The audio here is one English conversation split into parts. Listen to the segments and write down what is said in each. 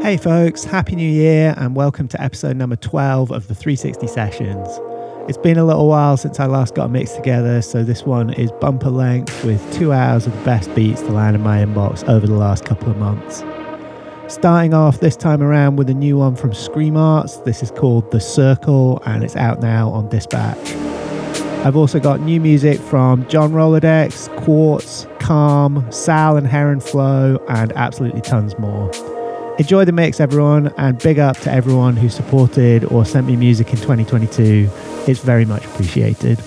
Hey, folks, Happy New Year, and welcome to episode number 12 of the 360 Sessions. It's been a little while since I last got a mix together, so this one is bumper length with two hours of the best beats to land in my inbox over the last couple of months. Starting off this time around with a new one from Screamarts. This is called The Circle, and it's out now on Dispatch. I've also got new music from John Rolodex, Quartz, Kharm, Sal and Heron Flow, and absolutely tons more. Enjoy the mix, everyone, and big up to everyone who supported or sent me music in 2022. It's very much appreciated.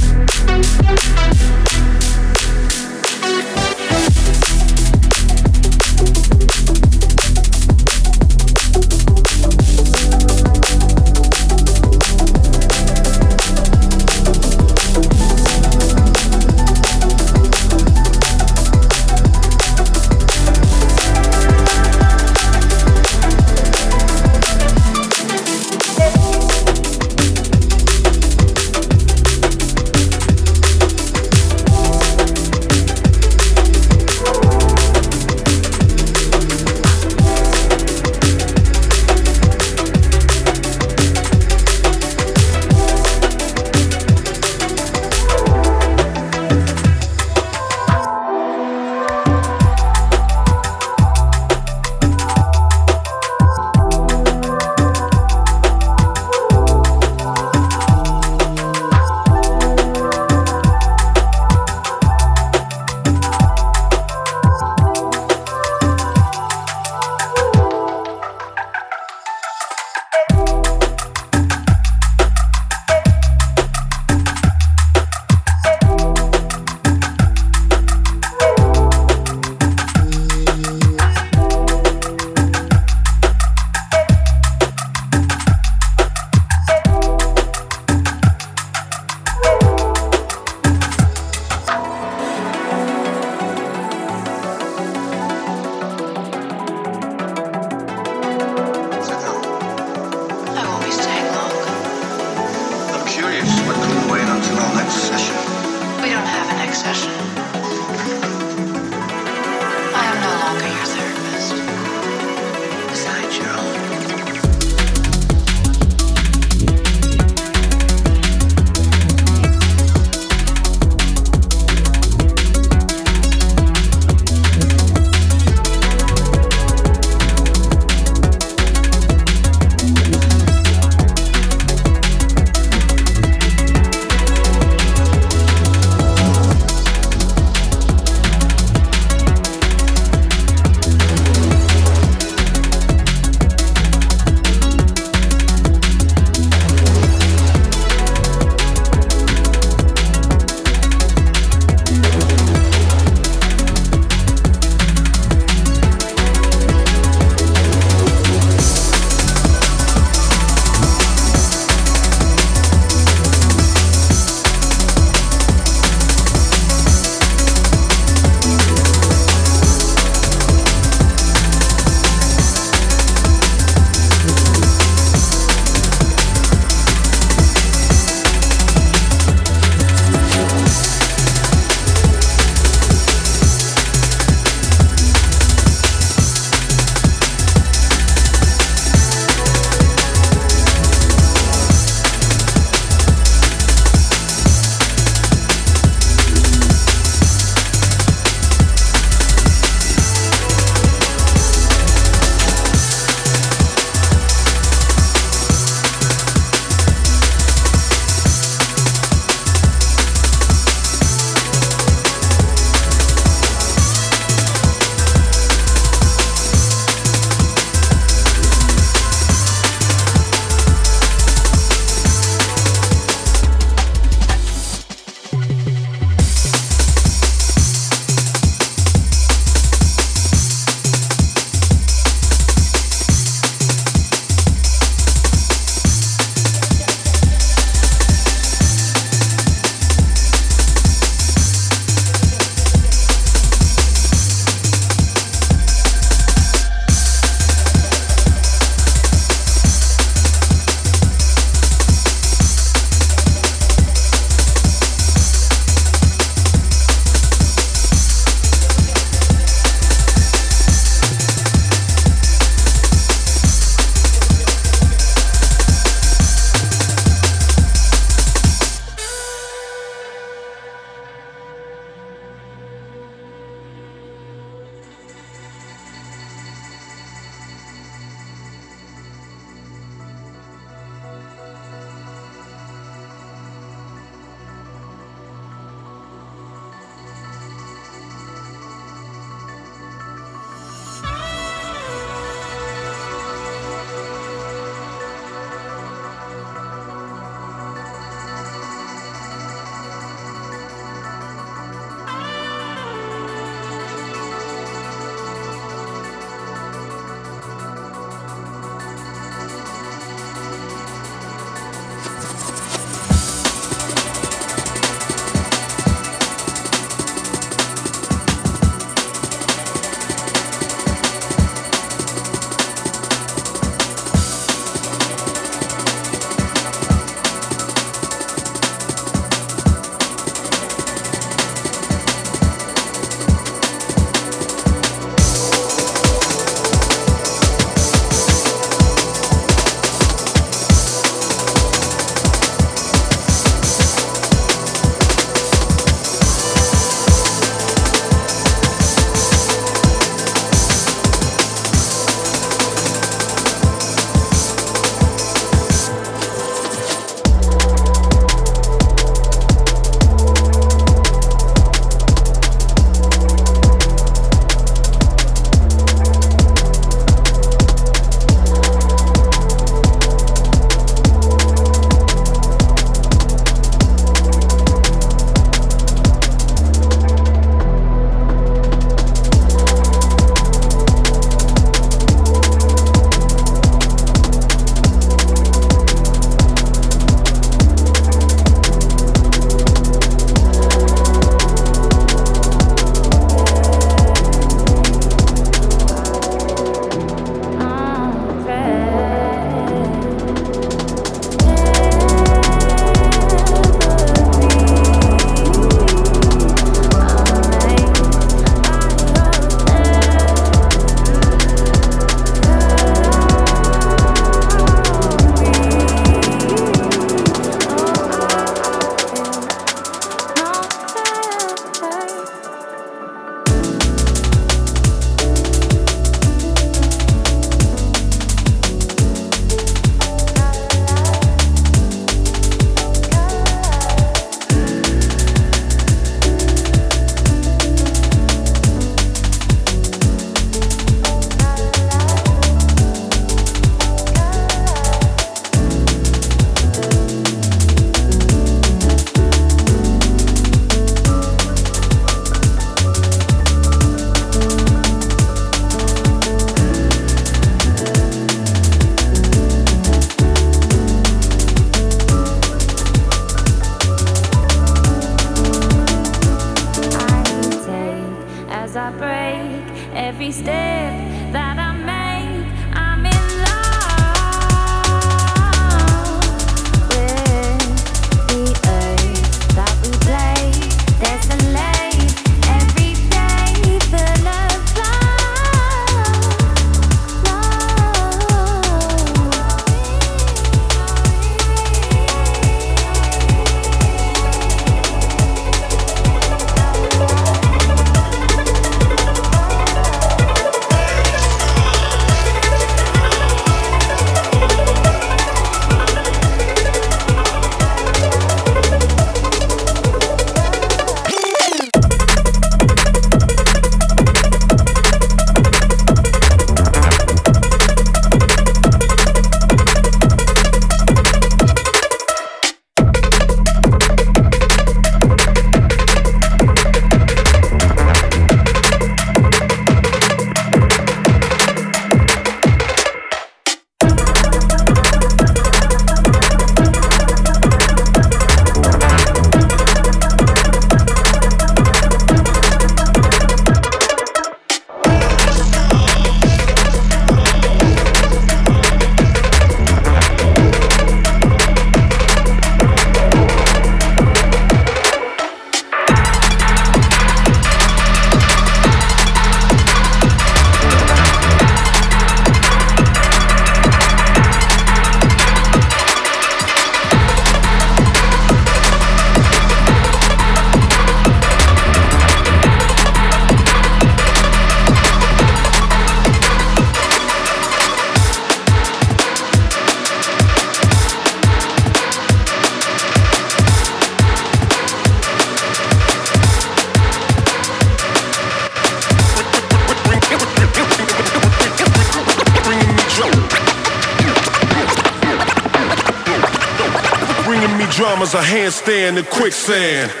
In quicksand.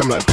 And we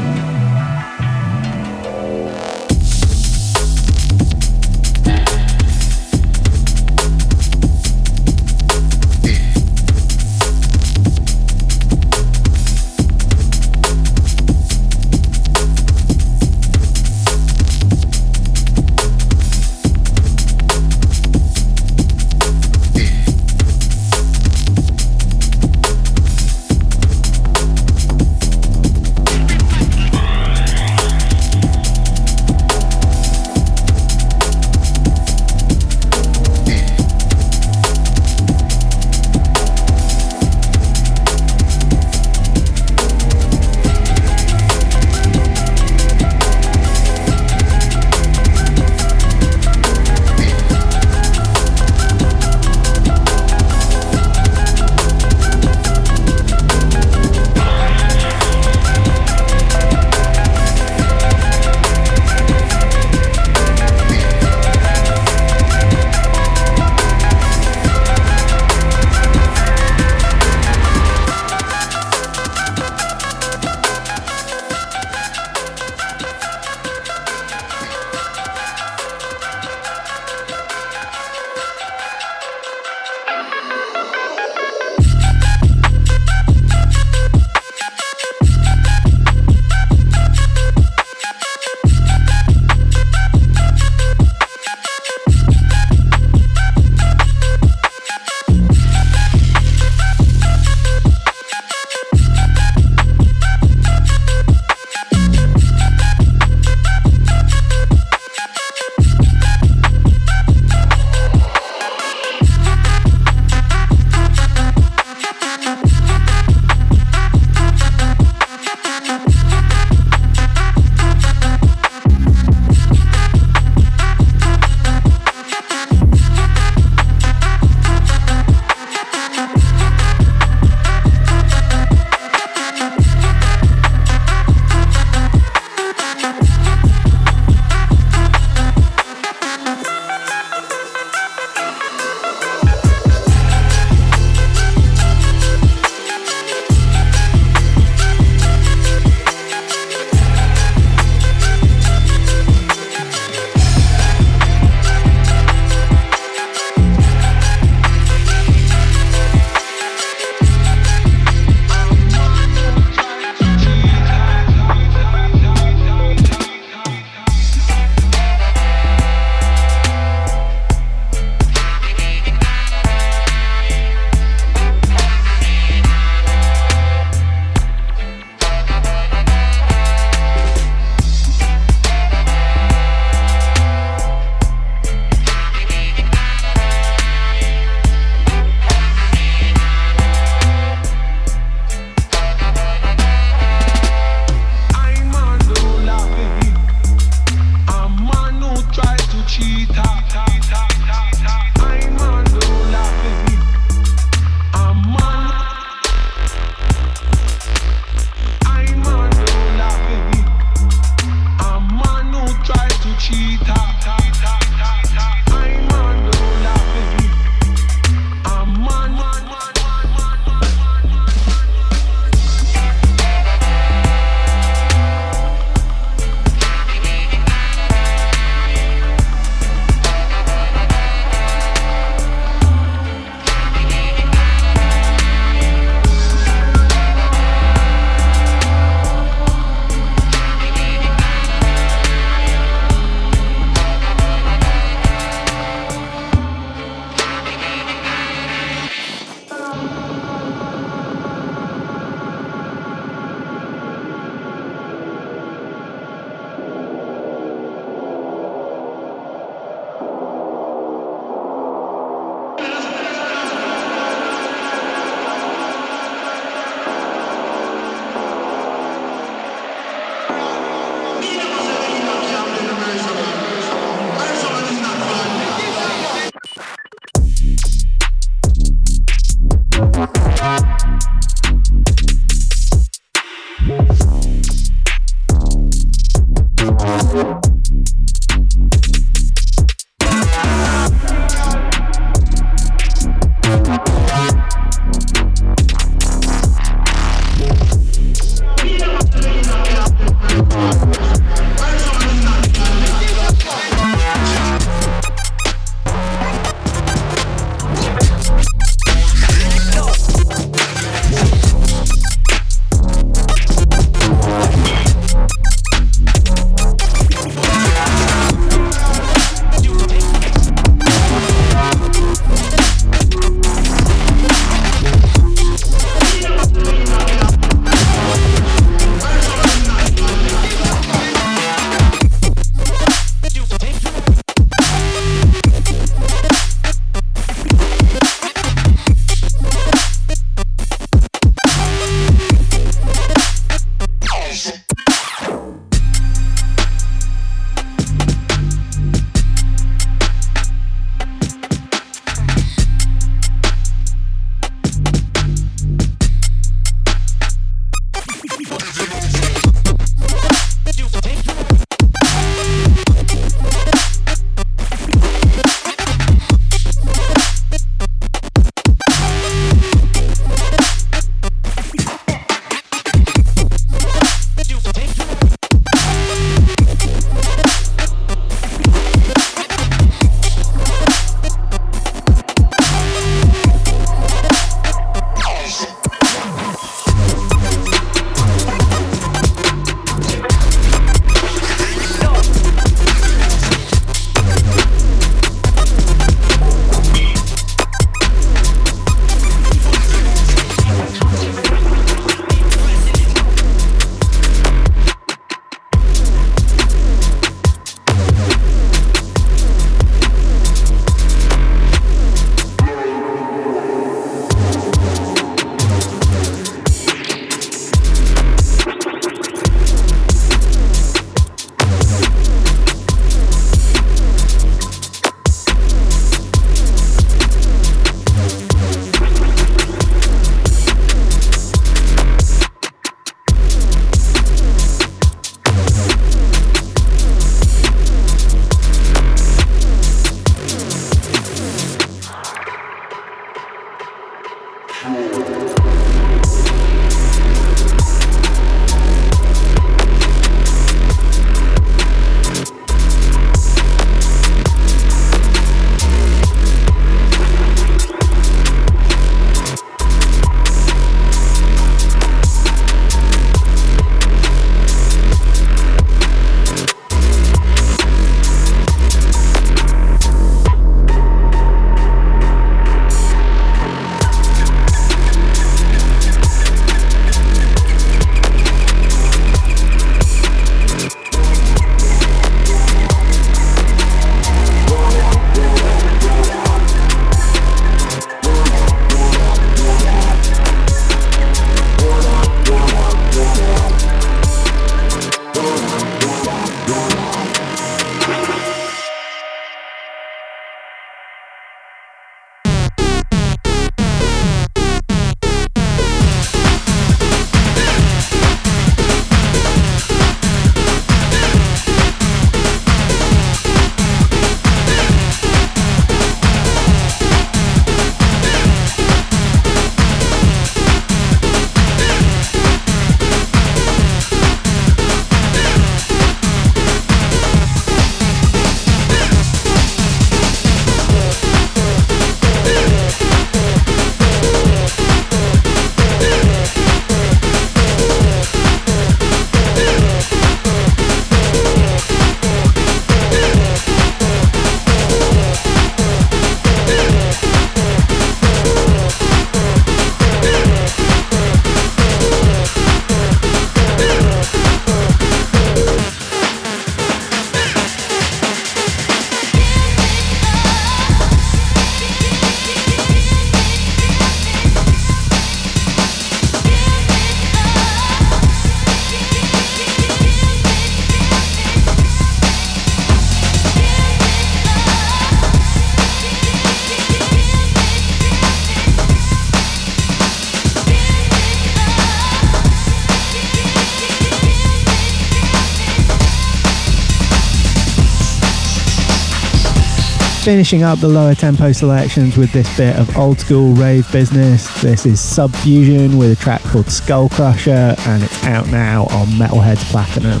Finishing up the lower tempo selections with this bit of old school rave business. This is Subfusion with a track called Skull Crusher, and it's out now on Metalheadz Platinum.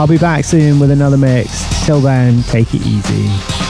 I'll be back soon with another mix. Till then, take it easy.